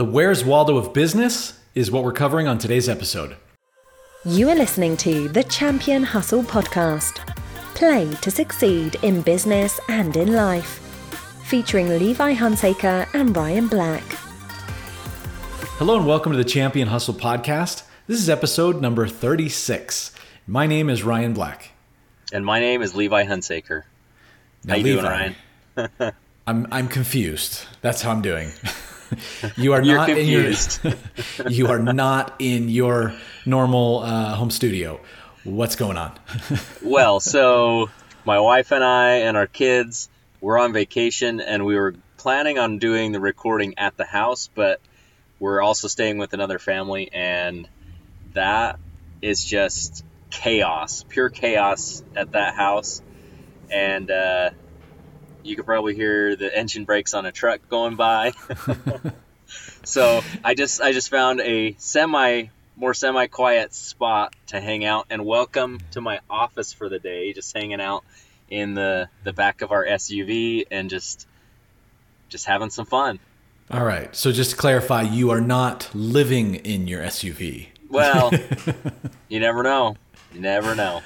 The Where's Waldo of Business is what we're covering on today's episode. You are listening to the Champion Hustle podcast. Play to succeed in business and in life. Featuring Levi Hunsaker and Ryan Black. Hello and welcome to the Champion Hustle podcast. This is episode number 36. My name is Ryan Black. And my name is Levi Hunsaker. Now, How you Levi, doing, Ryan? I'm I'm confused. That's how I'm doing. you are not confused. in your you are not in your normal uh, home studio. What's going on? well, so my wife and I and our kids were on vacation and we were planning on doing the recording at the house, but we're also staying with another family and that is just chaos, pure chaos at that house. And uh, you could probably hear the engine brakes on a truck going by. so I just I just found a semi more semi quiet spot to hang out and welcome to my office for the day. Just hanging out in the the back of our SUV and just just having some fun. All right. So just to clarify, you are not living in your SUV. Well, you never know. You never know.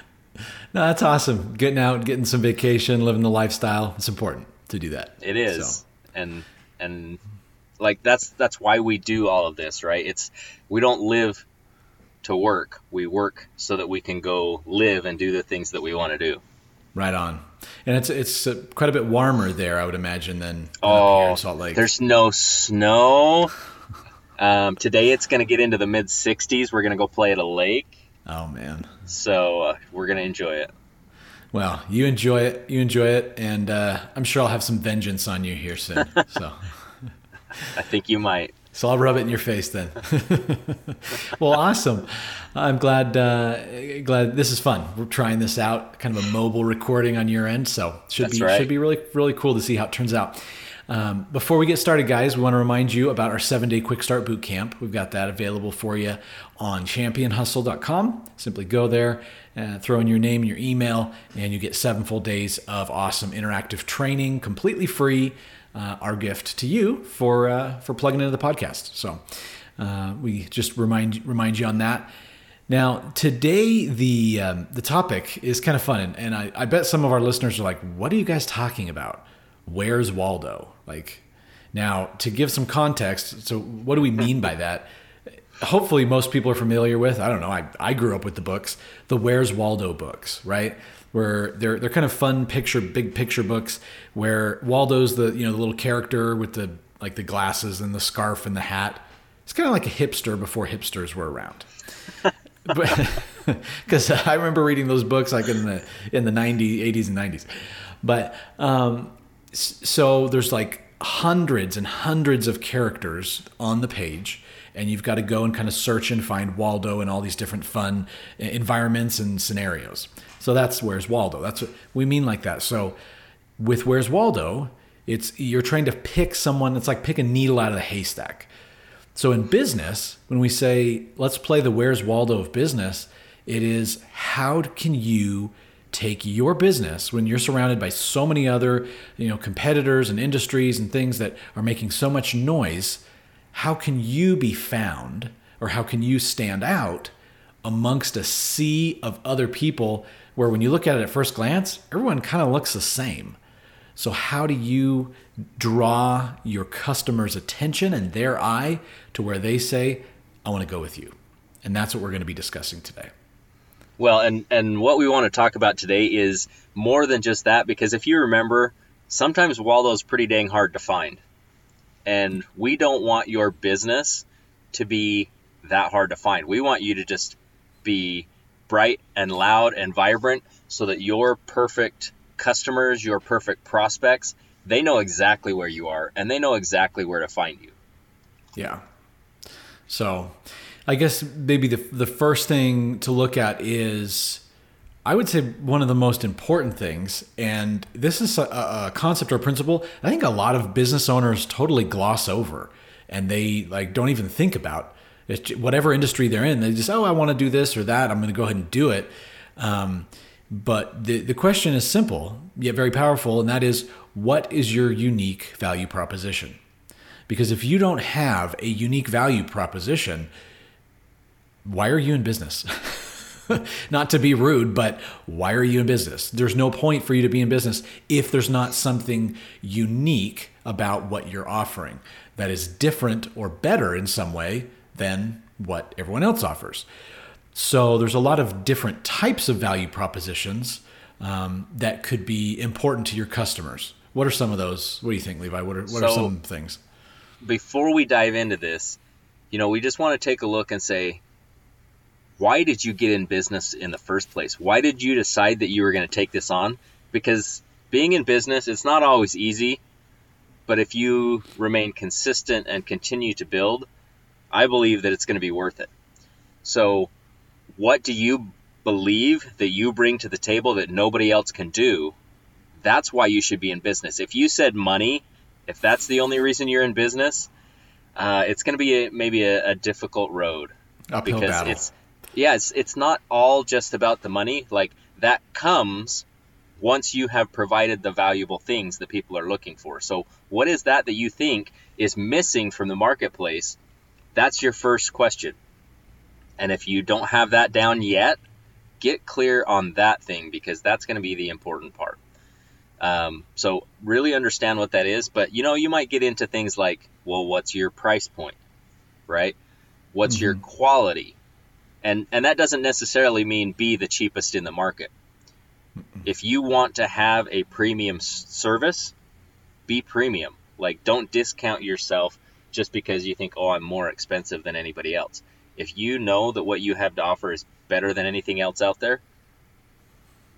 No, that's awesome. Getting out, getting some vacation, living the lifestyle. It's important to do that. It is. So, And and like that's that's why we do all of this, right? It's we don't live to work. We work so that we can go live and do the things that we want to do. right on. And it's it's uh, quite a bit warmer there, I would imagine, than, than up here Oh, in Salt Lake. there's no snow. Um, today it's going to get into the mid 60s. We're going to go play at a lake, Oh man. So uh, we're going to enjoy it. Well, you enjoy it. You enjoy it, and uh, I'm sure I'll have some vengeance on you here soon. So. I think you might. So I'll rub it in your face then. well, awesome. I'm glad. Uh, glad this is fun. We're trying this out, kind of a mobile recording on your end. So should That's be right. should be really really cool to see how it turns out. Um, before we get started, guys, we want to remind you about our seven day quick start boot camp. We've got that available for you on championhustle.com. Simply go there, uh, throw in your name, your email, and you get seven full days of awesome interactive training, completely free. Uh, our gift to you for uh, for plugging into the podcast. So uh, we just remind remind you on that. Now today the um, the topic is kind of fun, and, and I, I bet some of our listeners are like, "What are you guys talking about? Where's Waldo?" Like, now to give some context, so what do we mean by that? hopefully most people are familiar with. I don't know. I, I grew up with the books, the Where's Waldo books, right? Where they're they're kind of fun picture, big picture books where Waldo's the you know the little character with the like the glasses and the scarf and the hat. It's kind of like a hipster before hipsters were around. But because I remember reading those books like in the in the 90s, 80s and 90s. But um, so there's like hundreds and hundreds of characters on the page and you've got to go and kind of search and find Waldo in all these different fun environments and scenarios. So that's where's Waldo. That's what we mean like that. So with where's Waldo, it's you're trying to pick someone. It's like pick a needle out of the haystack. So in business, when we say let's play the where's Waldo of business, it is how can you take your business when you're surrounded by so many other, you know, competitors and industries and things that are making so much noise, how can you be found or how can you stand out amongst a sea of other people where when you look at it at first glance, everyone kind of looks the same. So, how do you draw your customers' attention and their eye to where they say, I want to go with you? And that's what we're going to be discussing today. Well, and and what we want to talk about today is more than just that because if you remember, sometimes Waldo's pretty dang hard to find. And we don't want your business to be that hard to find. We want you to just be bright and loud and vibrant so that your perfect customers, your perfect prospects, they know exactly where you are and they know exactly where to find you. Yeah. So, I guess maybe the the first thing to look at is I would say one of the most important things, and this is a, a concept or principle I think a lot of business owners totally gloss over, and they like don't even think about ju- whatever industry they're in. They just oh I want to do this or that. I'm going to go ahead and do it. Um, but the the question is simple yet very powerful, and that is what is your unique value proposition? Because if you don't have a unique value proposition, why are you in business? not to be rude, but why are you in business? There's no point for you to be in business if there's not something unique about what you're offering that is different or better in some way than what everyone else offers. So there's a lot of different types of value propositions um, that could be important to your customers. What are some of those? What do you think, Levi? What are, what so, are some things? Before we dive into this, you know, we just want to take a look and say, why did you get in business in the first place? Why did you decide that you were going to take this on? Because being in business, it's not always easy, but if you remain consistent and continue to build, I believe that it's going to be worth it. So, what do you believe that you bring to the table that nobody else can do? That's why you should be in business. If you said money, if that's the only reason you're in business, uh, it's going to be a, maybe a, a difficult road Uphill because battle. it's yeah, it's it's not all just about the money. Like that comes once you have provided the valuable things that people are looking for. So, what is that that you think is missing from the marketplace? That's your first question. And if you don't have that down yet, get clear on that thing because that's going to be the important part. Um, so, really understand what that is. But, you know, you might get into things like, well, what's your price point? Right? What's mm-hmm. your quality? And and that doesn't necessarily mean be the cheapest in the market. If you want to have a premium service, be premium. Like don't discount yourself just because you think, "Oh, I'm more expensive than anybody else." If you know that what you have to offer is better than anything else out there,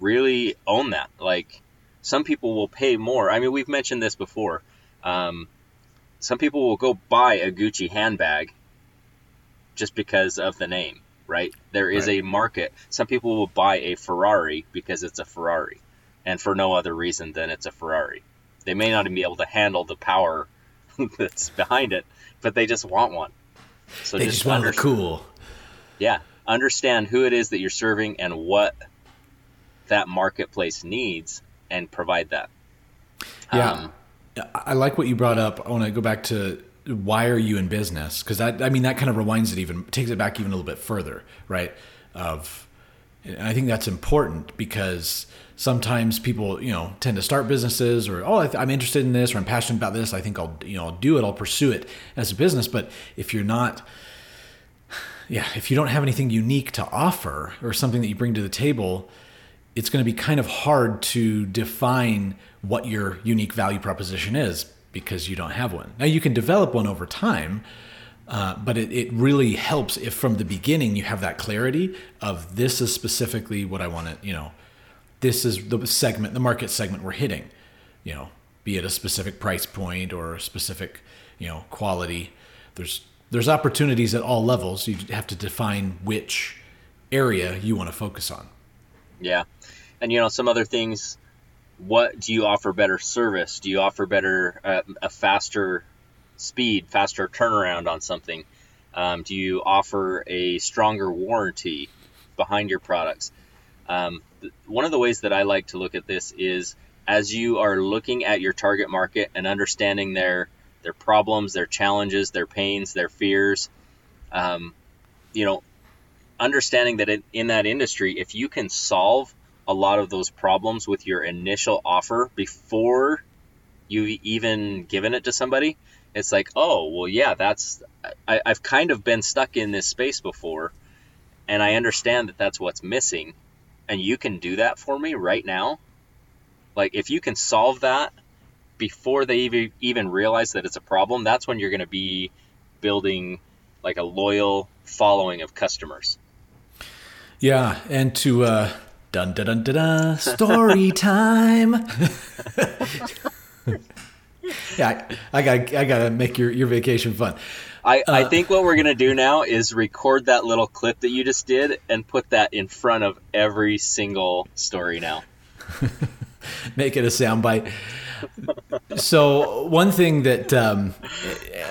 really own that. Like some people will pay more. I mean, we've mentioned this before. Um, some people will go buy a Gucci handbag just because of the name right? There is right. a market. Some people will buy a Ferrari because it's a Ferrari, and for no other reason than it's a Ferrari. They may not even be able to handle the power that's behind it, but they just want one. So they just, just want to cool. Yeah, understand who it is that you're serving and what that marketplace needs, and provide that. Yeah, um, I like what you brought up. I want to go back to why are you in business? Because that, I mean, that kind of rewinds it even, takes it back even a little bit further, right? Of, and I think that's important because sometimes people, you know, tend to start businesses or, oh, I'm interested in this or I'm passionate about this. I think I'll, you know, I'll do it. I'll pursue it as a business. But if you're not, yeah, if you don't have anything unique to offer or something that you bring to the table, it's going to be kind of hard to define what your unique value proposition is because you don't have one. Now you can develop one over time, uh, but it, it really helps if from the beginning you have that clarity of this is specifically what I want to, you know, this is the segment, the market segment we're hitting, you know, be it a specific price point or a specific, you know, quality. There's there's opportunities at all levels. You have to define which area you want to focus on. Yeah, and you know some other things what do you offer better service? Do you offer better uh, a faster speed, faster turnaround on something? Um, do you offer a stronger warranty behind your products? Um, one of the ways that I like to look at this is as you are looking at your target market and understanding their their problems, their challenges, their pains, their fears. Um, you know, understanding that in, in that industry, if you can solve a lot of those problems with your initial offer before you've even given it to somebody. It's like, oh, well, yeah, that's, I, I've kind of been stuck in this space before, and I understand that that's what's missing, and you can do that for me right now. Like, if you can solve that before they even, even realize that it's a problem, that's when you're going to be building like a loyal following of customers. Yeah, and to uh, Dun dun dun dun, dun story time. yeah, I, I got I got to make your your vacation fun. I, uh, I think what we're gonna do now is record that little clip that you just did and put that in front of every single story now. Make it a soundbite. so one thing that um,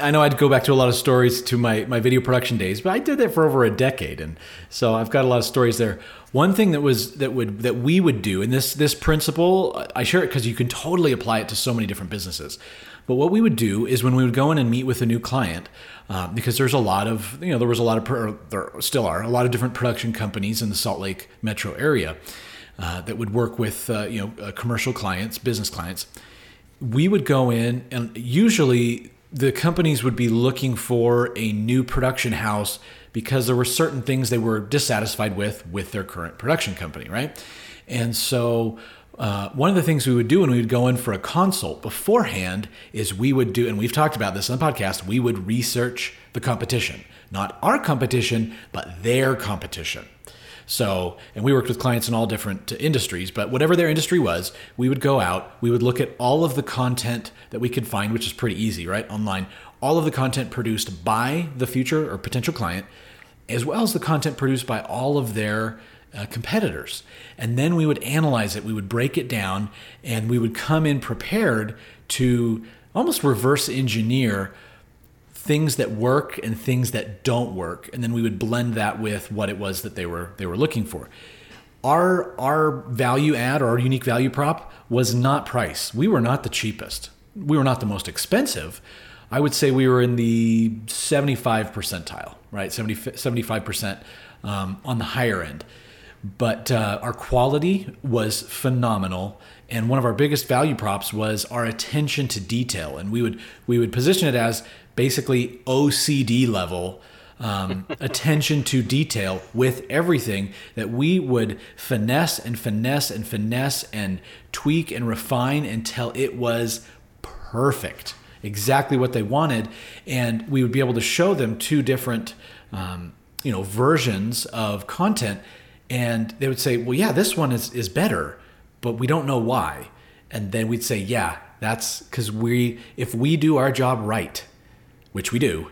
I know I'd go back to a lot of stories to my, my video production days, but I did that for over a decade, and so I've got a lot of stories there. One thing that was that would that we would do, and this this principle, I share it because you can totally apply it to so many different businesses. But what we would do is when we would go in and meet with a new client, uh, because there's a lot of you know there was a lot of there still are a lot of different production companies in the Salt Lake metro area uh, that would work with uh, you know uh, commercial clients, business clients. We would go in and usually the companies would be looking for a new production house because there were certain things they were dissatisfied with with their current production company, right? And so uh, one of the things we would do when we would go in for a consult beforehand is we would do, and we've talked about this on the podcast, we would research the competition, not our competition, but their competition. So, and we worked with clients in all different industries, but whatever their industry was, we would go out, we would look at all of the content that we could find, which is pretty easy, right? Online, all of the content produced by the future or potential client, as well as the content produced by all of their uh, competitors. And then we would analyze it, we would break it down, and we would come in prepared to almost reverse engineer things that work and things that don't work and then we would blend that with what it was that they were they were looking for. Our our value add or our unique value prop was not price. We were not the cheapest. We were not the most expensive. I would say we were in the 75 percentile right? 70, 75% um, on the higher end. But uh, our quality was phenomenal and one of our biggest value props was our attention to detail and we would we would position it as basically ocd level um, attention to detail with everything that we would finesse and finesse and finesse and tweak and refine until it was perfect exactly what they wanted and we would be able to show them two different um, you know versions of content and they would say, "Well, yeah, this one is is better, but we don't know why." And then we'd say, "Yeah, that's because we if we do our job right, which we do."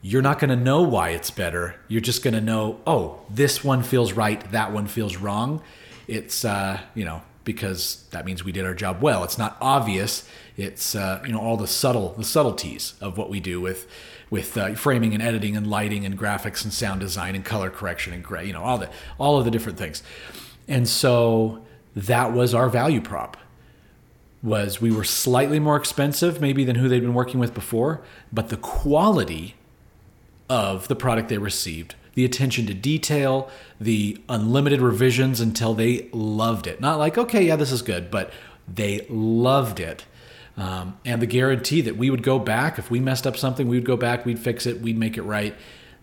You're not going to know why it's better. You're just going to know, oh, this one feels right, that one feels wrong. It's, uh, you know, because that means we did our job well. It's not obvious. It's uh, you know all the subtle the subtleties of what we do with with uh, framing and editing and lighting and graphics and sound design and color correction and gray, you know, all the all of the different things. And so that was our value prop. Was we were slightly more expensive maybe than who they'd been working with before, but the quality of the product they received, the attention to detail, the unlimited revisions until they loved it. Not like, okay, yeah, this is good, but they loved it um, and the guarantee that we would go back if we messed up something, we would go back, we'd fix it, we'd make it right.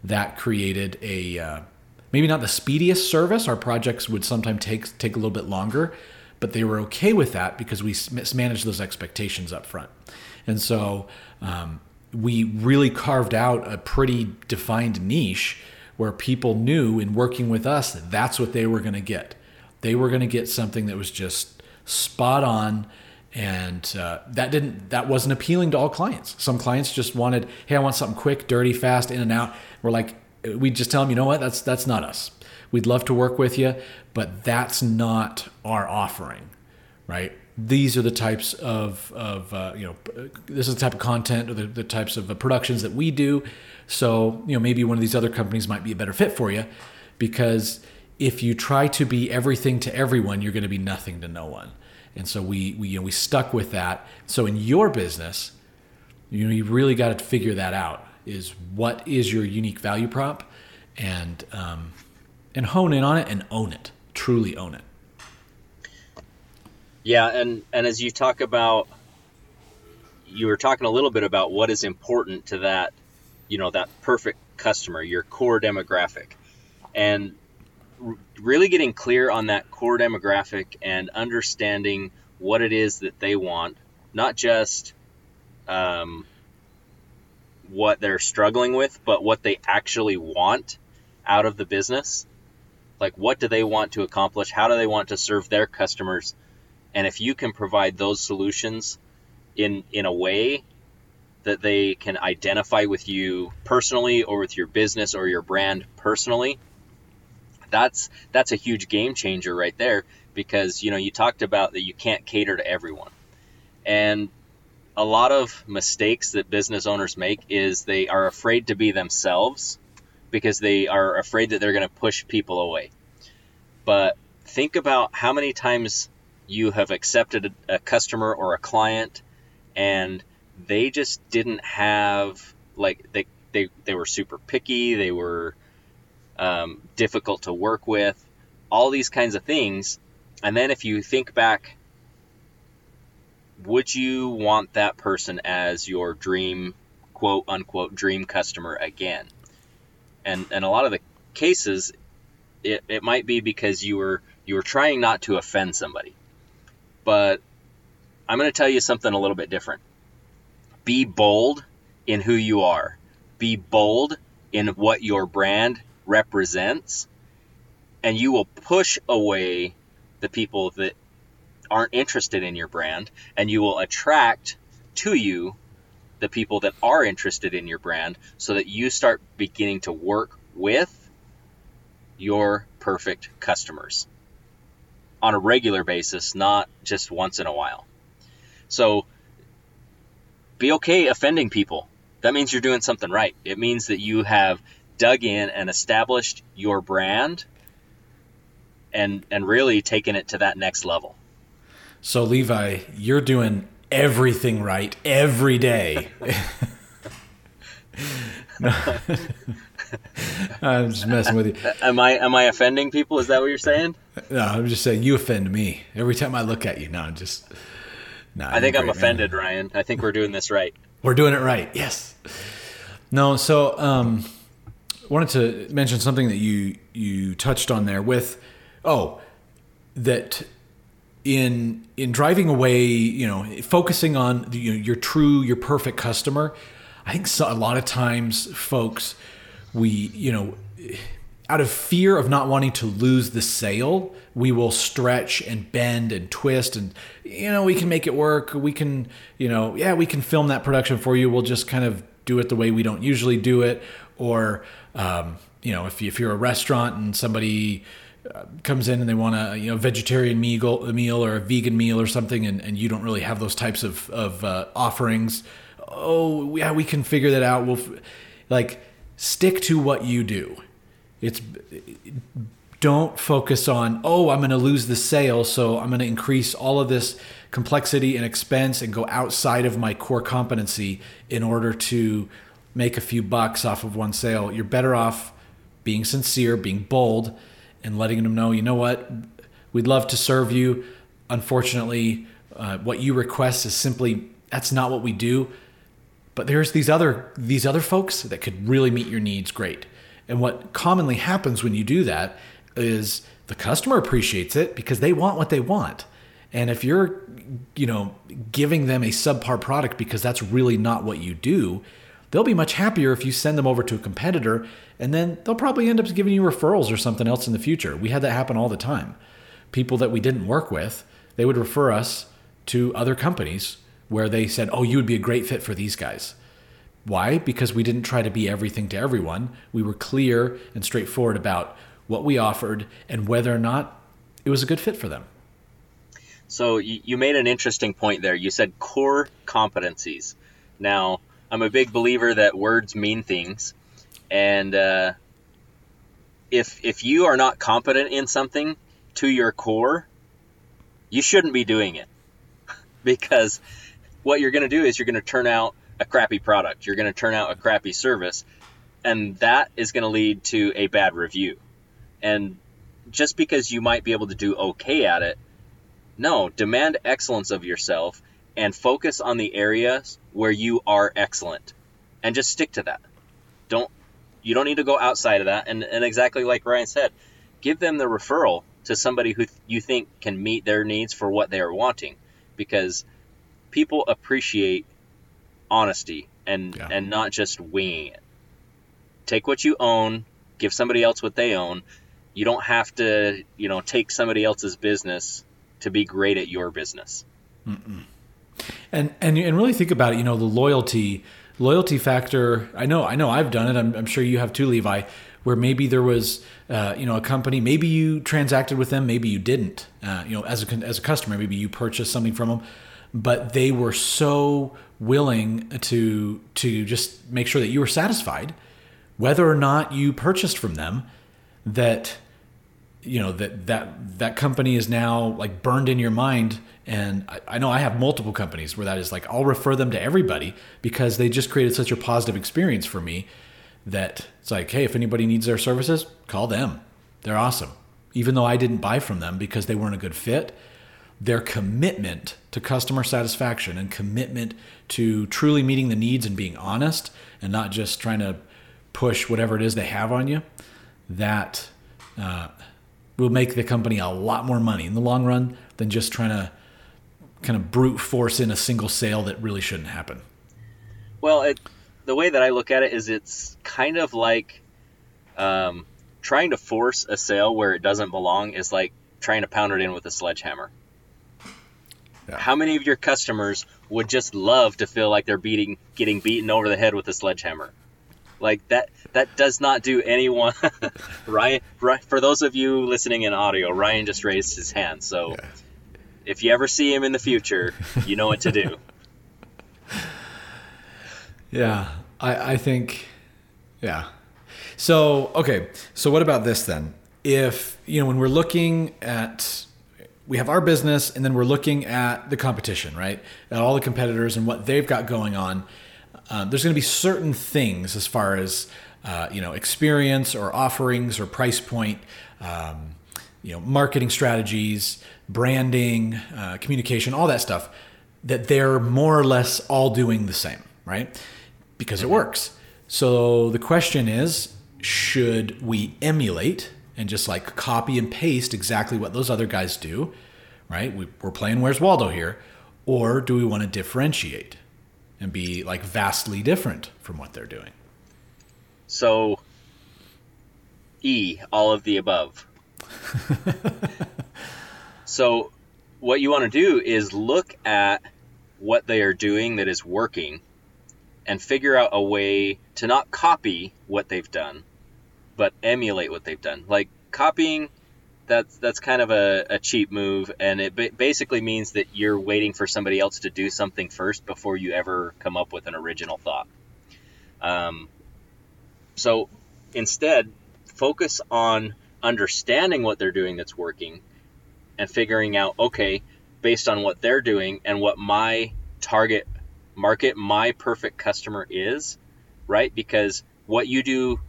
That created a uh, maybe not the speediest service. Our projects would sometimes take take a little bit longer, but they were okay with that because we managed those expectations up front. And so um, we really carved out a pretty defined niche where people knew in working with us that that's what they were going to get. They were going to get something that was just spot on and uh, that didn't that wasn't appealing to all clients some clients just wanted hey i want something quick dirty fast in and out we're like we just tell them you know what that's that's not us we'd love to work with you but that's not our offering right these are the types of, of uh, you know this is the type of content or the, the types of uh, productions that we do so you know maybe one of these other companies might be a better fit for you because if you try to be everything to everyone you're going to be nothing to no one and so we, we you know we stuck with that. So in your business, you know you really got to figure that out. Is what is your unique value prop, and um, and hone in on it and own it. Truly own it. Yeah, and and as you talk about, you were talking a little bit about what is important to that, you know, that perfect customer, your core demographic, and really getting clear on that core demographic and understanding what it is that they want, not just um, what they're struggling with, but what they actually want out of the business. Like, what do they want to accomplish? How do they want to serve their customers? And if you can provide those solutions in in a way that they can identify with you personally or with your business or your brand personally, that's that's a huge game changer right there because you know you talked about that you can't cater to everyone and a lot of mistakes that business owners make is they are afraid to be themselves because they are afraid that they're going to push people away. But think about how many times you have accepted a customer or a client and they just didn't have like they they, they were super picky they were um, difficult to work with all these kinds of things and then if you think back would you want that person as your dream quote unquote dream customer again and and a lot of the cases it, it might be because you were you were trying not to offend somebody but I'm going to tell you something a little bit different. Be bold in who you are. Be bold in what your brand represents, and you will push away the people that aren't interested in your brand, and you will attract to you the people that are interested in your brand so that you start beginning to work with your perfect customers on a regular basis, not just once in a while. So be okay offending people. That means you're doing something right. It means that you have dug in and established your brand and and really taken it to that next level. So Levi, you're doing everything right every day. I'm just messing with you. Am I am I offending people? Is that what you're saying? No, I'm just saying you offend me every time I look at you. No, I'm just no. I think I'm offended, man. Ryan. I think we're doing this right. We're doing it right. Yes. No, so um, wanted to mention something that you you touched on there with oh that in in driving away, you know, focusing on the, you know, your true, your perfect customer. I think so, a lot of times, folks, we you know out of fear of not wanting to lose the sale, we will stretch and bend and twist and you know, we can make it work. We can, you know, yeah, we can film that production for you. We'll just kind of do it the way we don't usually do it or um, you know, if, if you're a restaurant and somebody comes in and they want a you know vegetarian meal, a meal or a vegan meal or something, and, and you don't really have those types of of uh, offerings. Oh yeah, we can figure that out. We'll like stick to what you do. It's don't focus on, oh, I'm going to lose the sale, so I'm going to increase all of this complexity and expense and go outside of my core competency in order to make a few bucks off of one sale. You're better off being sincere, being bold, and letting them know, you know what, we'd love to serve you. Unfortunately, uh, what you request is simply that's not what we do. But there's these other these other folks that could really meet your needs great. And what commonly happens when you do that is the customer appreciates it because they want what they want. And if you're, you know, giving them a subpar product because that's really not what you do, they'll be much happier if you send them over to a competitor and then they'll probably end up giving you referrals or something else in the future. We had that happen all the time. People that we didn't work with, they would refer us to other companies where they said, "Oh, you would be a great fit for these guys." Why? Because we didn't try to be everything to everyone. We were clear and straightforward about what we offered and whether or not it was a good fit for them. So you made an interesting point there. You said core competencies. Now, I'm a big believer that words mean things, and uh, if if you are not competent in something to your core, you shouldn't be doing it because what you're going to do is you're going to turn out a crappy product. You're going to turn out a crappy service, and that is going to lead to a bad review. And just because you might be able to do okay at it, no, demand excellence of yourself and focus on the areas where you are excellent and just stick to that. Don't you don't need to go outside of that and, and exactly like Ryan said, give them the referral to somebody who you think can meet their needs for what they are wanting because people appreciate honesty and yeah. and not just winging it. Take what you own, give somebody else what they own. You don't have to, you know, take somebody else's business to be great at your business. Mm-mm. And and and really think about it. You know, the loyalty loyalty factor. I know, I know, I've done it. I'm, I'm sure you have too, Levi. Where maybe there was, uh, you know, a company. Maybe you transacted with them. Maybe you didn't. Uh, you know, as a as a customer, maybe you purchased something from them but they were so willing to to just make sure that you were satisfied, whether or not you purchased from them. That you know that that that company is now like burned in your mind and I, I, know i have multiple companies where that is like i'll refer them to everybody because they just created such a positive experience for me that it's like hey if anybody needs their services call them. They're awesome. Even though i didn't buy from them because they weren't a good fit their commitment to customer satisfaction and commitment to truly meeting the needs and being honest and not just trying to push whatever it is they have on you that uh, will make the company a lot more money in the long run than just trying to kind of brute force in a single sale that really shouldn't happen. Well, it, the way that I look at it is it's kind of like um, trying to force a sale where it doesn't belong is like trying to pound it in with a sledgehammer. Yeah. How many of your customers would just love to feel like they're beating, getting beaten over the head with a sledgehammer? Like that that does not do anyone Ryan for those of you listening in audio, Ryan just raised his hand. So yeah. If you ever see him in the future, you know what to do. yeah. I I think yeah. So, okay. So what about this then? If, you know, when we're looking at we have our business and then we're looking at the competition, right? At all the competitors and what they've got going on uh, there's going to be certain things as far as uh, you know experience or offerings or price point, um, you know, marketing strategies, branding, uh, communication, all that stuff that they're more or less all doing the same, right? Because it works. So the question is, should we emulate and just like copy and paste exactly what those other guys do, right? We, are playing Where's Waldo here, or do we want to differentiate? and be like vastly different from what they're doing. So, E, all of the above. so, what you want to do is look at what they are doing that is working and figure out a way to not copy what they've done, but emulate what they've done. Like copying that's that's kind of a, a cheap move, and it basically means that you're waiting for somebody else to do something first before you ever come up with an original thought. Um, so instead, focus on understanding what they're doing that's working, and figuring out okay, based on what they're doing and what my target market, my perfect customer is, right? Because what you do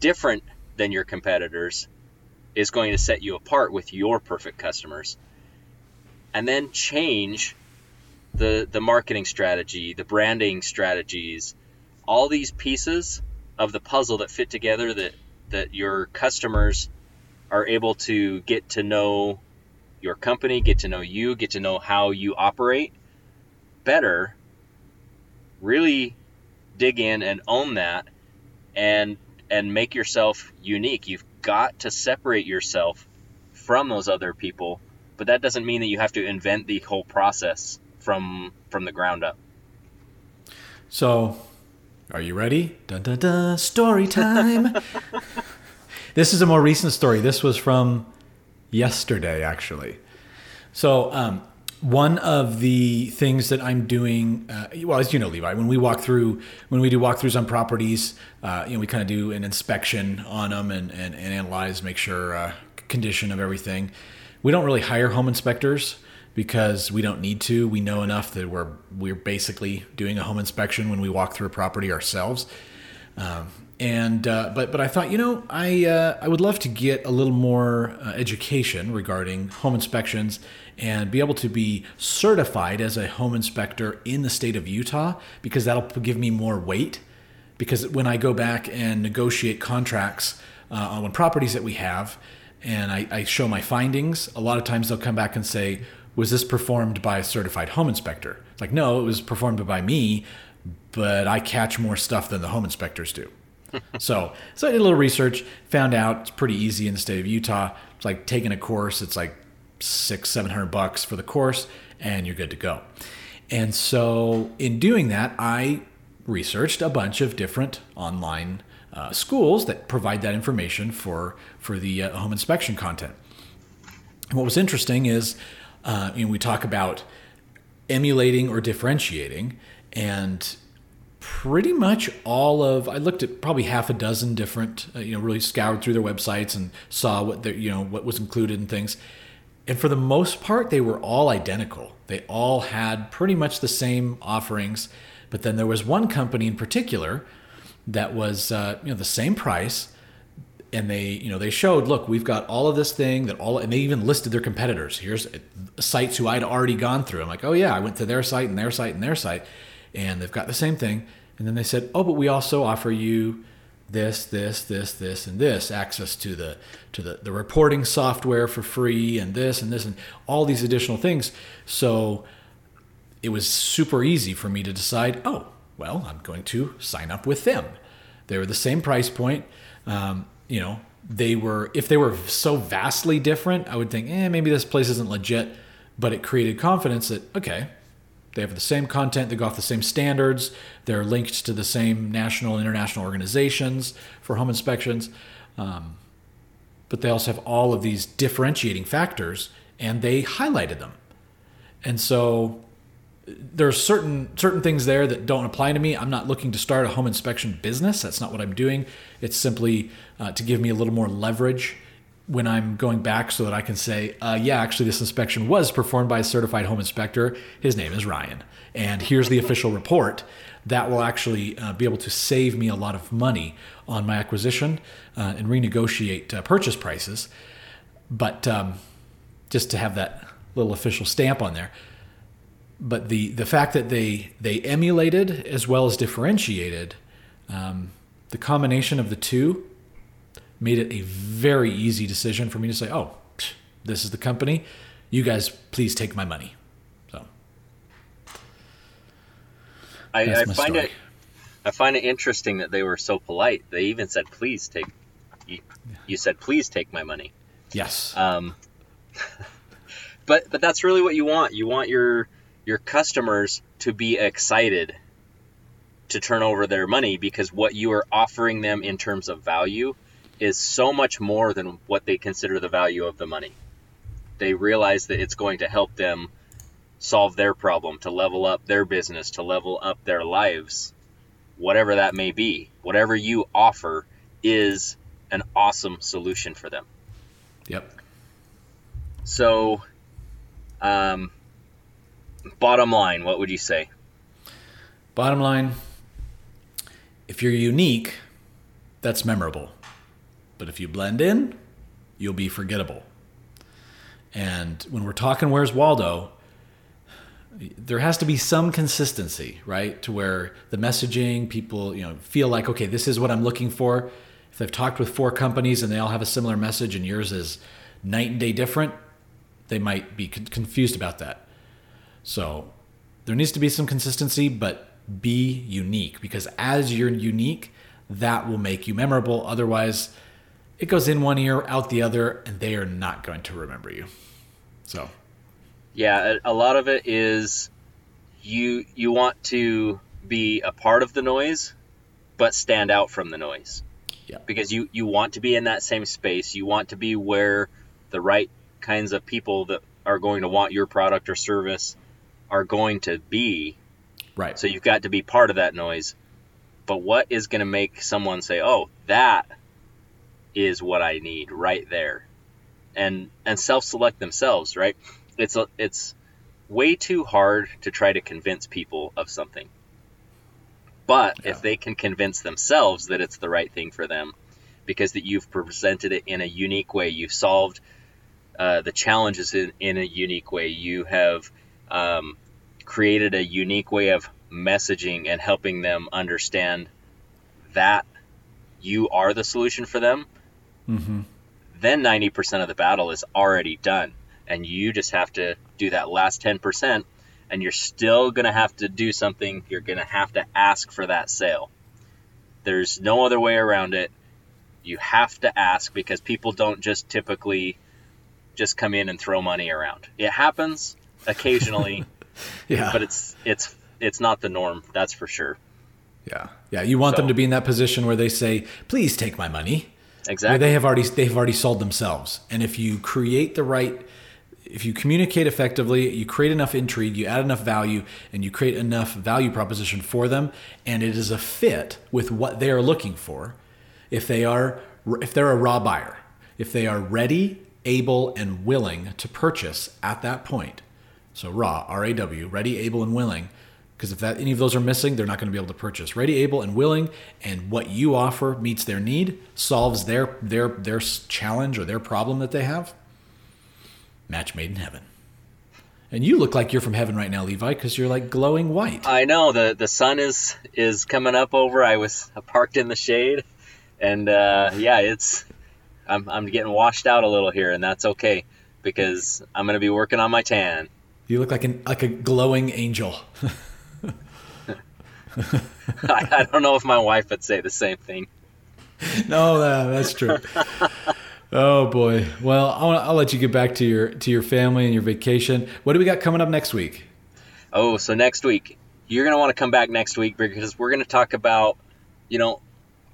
different than your competitors is going to set you apart with your perfect customers. And then change the the marketing strategy, the branding strategies, all these pieces of the puzzle that fit together that that your customers are able to get to know your company, get to know you, get to know how you operate better. Really dig in and own that and and make yourself unique. You've got to separate yourself from those other people, but that doesn't mean that you have to invent the whole process from from the ground up. So, are you ready? Dun dun dun! Story time. this is a more recent story. This was from yesterday, actually. So, um, one of the things that I'm doing, uh, well, as you know, Levi, when we walk through, when we do walkthroughs on properties, uh, you know, we kind of do an inspection on them and, and, and analyze, make sure uh, condition of everything. We don't really hire home inspectors because we don't need to. We know enough that we're we're basically doing a home inspection when we walk through a property ourselves. Um, and uh, but but I thought you know I uh, I would love to get a little more uh, education regarding home inspections and be able to be certified as a home inspector in the state of Utah because that'll give me more weight. Because when I go back and negotiate contracts uh, on properties that we have, and I, I show my findings, a lot of times they'll come back and say, "Was this performed by a certified home inspector?" It's like, no, it was performed by me, but I catch more stuff than the home inspectors do. So, so I did a little research, found out it's pretty easy in the state of Utah. It's like taking a course. It's like six, seven hundred bucks for the course, and you're good to go. And so, in doing that, I researched a bunch of different online uh, schools that provide that information for for the uh, home inspection content. And what was interesting is, uh, you know, we talk about emulating or differentiating, and pretty much all of I looked at probably half a dozen different, uh, you know, really scoured through their websites and saw what they you know what was included and things. And for the most part, they were all identical. They all had pretty much the same offerings, but then there was one company in particular that was uh, you know the same price, and they you know they showed look we've got all of this thing that all and they even listed their competitors. Here's sites who I'd already gone through. I'm like oh yeah I went to their site and their site and their site, and they've got the same thing. And then they said oh but we also offer you this, this, this, this, and this, access to the to the, the reporting software for free, and this and this and all these additional things. So it was super easy for me to decide, oh, well, I'm going to sign up with them. They were the same price point. Um, you know, they were if they were so vastly different, I would think, eh, maybe this place isn't legit. But it created confidence that okay, they have the same content, they go off the same standards, they're linked to the same national and international organizations for home inspections. Um, but they also have all of these differentiating factors, and they highlighted them. And so there's certain certain things there that don't apply to me. I'm not looking to start a home inspection business. That's not what I'm doing. It's simply uh, to give me a little more leverage when I'm going back so that I can say, uh, yeah, actually, this inspection was performed by a certified home inspector. His name is Ryan. And here's the official report. That will actually uh, be able to save me a lot of money on my acquisition uh, and renegotiate uh, purchase prices. But um, just to have that little official stamp on there. But the, the fact that they, they emulated as well as differentiated, um, the combination of the two made it a very easy decision for me to say, "Oh, this is the company. You guys, please take my money." So, I, I find story. it, I find it interesting that they were so polite. They even said, "Please take." You, you said, "Please take my money." Yes. Um, but but that's really what you want. You want your your customers to be excited to turn over their money because what you are offering them in terms of value is so much more than what they consider the value of the money. They realize that it's going to help them solve their problem, to level up their business, to level up their lives, whatever that may be. Whatever you offer is an awesome solution for them. Yep. So, um, bottom line, what would you say? Bottom line, if you're unique, that's memorable. But if you blend in, you'll be forgettable. And when we're talking Where's Waldo, there has to be some consistency, right? To where the messaging, people, you know, feel like, okay, this is what I'm looking for. If they've talked with four companies and they all have a similar message and yours is night and day different, they might be confused about that. So there needs to be some consistency, but be unique because as you're unique, that will make you memorable. Otherwise, it goes in one ear, out the other, and they are not going to remember you. So, yeah, a lot of it is you you want to be a part of the noise, but stand out from the noise. Yeah. Because you you want to be in that same space. You want to be where the right kinds of people that are going to want your product or service are going to be. Right. So you've got to be part of that noise. But what is going to make someone say, "Oh, that is what I need right there. And and self-select themselves, right? It's a, it's way too hard to try to convince people of something. But yeah. if they can convince themselves that it's the right thing for them because that you've presented it in a unique way, you've solved uh, the challenges in, in, a unique way, you have um, created a unique way of messaging and helping them understand that you are the solution for them, mm-hmm. then 90% of the battle is already done. And you just have to do that last 10%, and you're still going to have to do something. You're going to have to ask for that sale. There's no other way around it. You have to ask because people don't just typically just come in and throw money around. It happens occasionally, yeah, but it's it's it's not the norm. That's for sure. Yeah, yeah. You want so, them to be in that position where they say, "Please take my money." Exactly. They have already they've already sold themselves, and if you create the right if you communicate effectively, you create enough intrigue, you add enough value, and you create enough value proposition for them, and it is a fit with what they are looking for. If they are, if they're a raw buyer, if they are ready, able, and willing to purchase at that point. So raw, R A W, ready, able, and willing. Because if that any of those are missing, they're not going to be able to purchase. Ready, able, and willing, and what you offer meets their need, solves their their their challenge or their problem that they have match made in heaven. And you look like you're from heaven right now, Levi, because you're like glowing white. I know the the sun is is coming up over. I was parked in the shade, and uh, yeah, it's I'm I'm getting washed out a little here, and that's okay because I'm gonna be working on my tan. You look like an like a glowing angel. I, I don't know if my wife would say the same thing. No, that's true. Oh boy. Well, I'll, I'll let you get back to your to your family and your vacation. What do we got coming up next week? Oh, so next week you're gonna want to come back next week because we're gonna talk about, you know,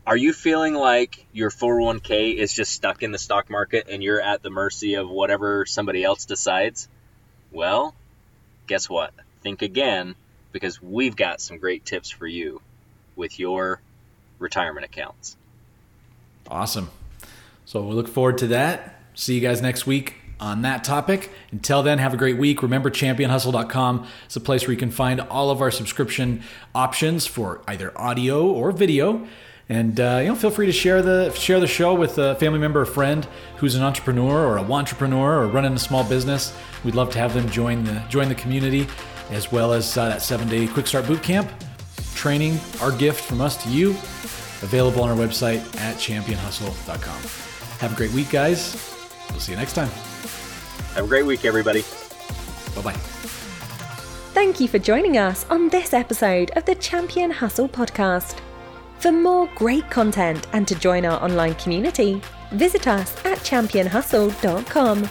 are you feeling like your 401k is just stuck in the stock market and you're at the mercy of whatever somebody else decides? Well, guess what? Think again because we've got some great tips for you with your retirement accounts. Awesome. So we look forward to that. See you guys next week on that topic. Until then, have a great week. Remember, championhustle.com is a place where you can find all of our subscription options for either audio or video. And uh, you know, feel free to share the share the show with a family member or friend who's an entrepreneur or a entrepreneur or running a small business. We'd love to have them join the join the community, as well as uh, that seven day quick start boot camp training. Our gift from us to you, available on our website at championhustle.com. Have a great week, guys. We'll see you next time. Have a great week, everybody. Bye bye. Thank you for joining us on this episode of the Champion Hustle podcast. For more great content and to join our online community, visit us at championhustle.com.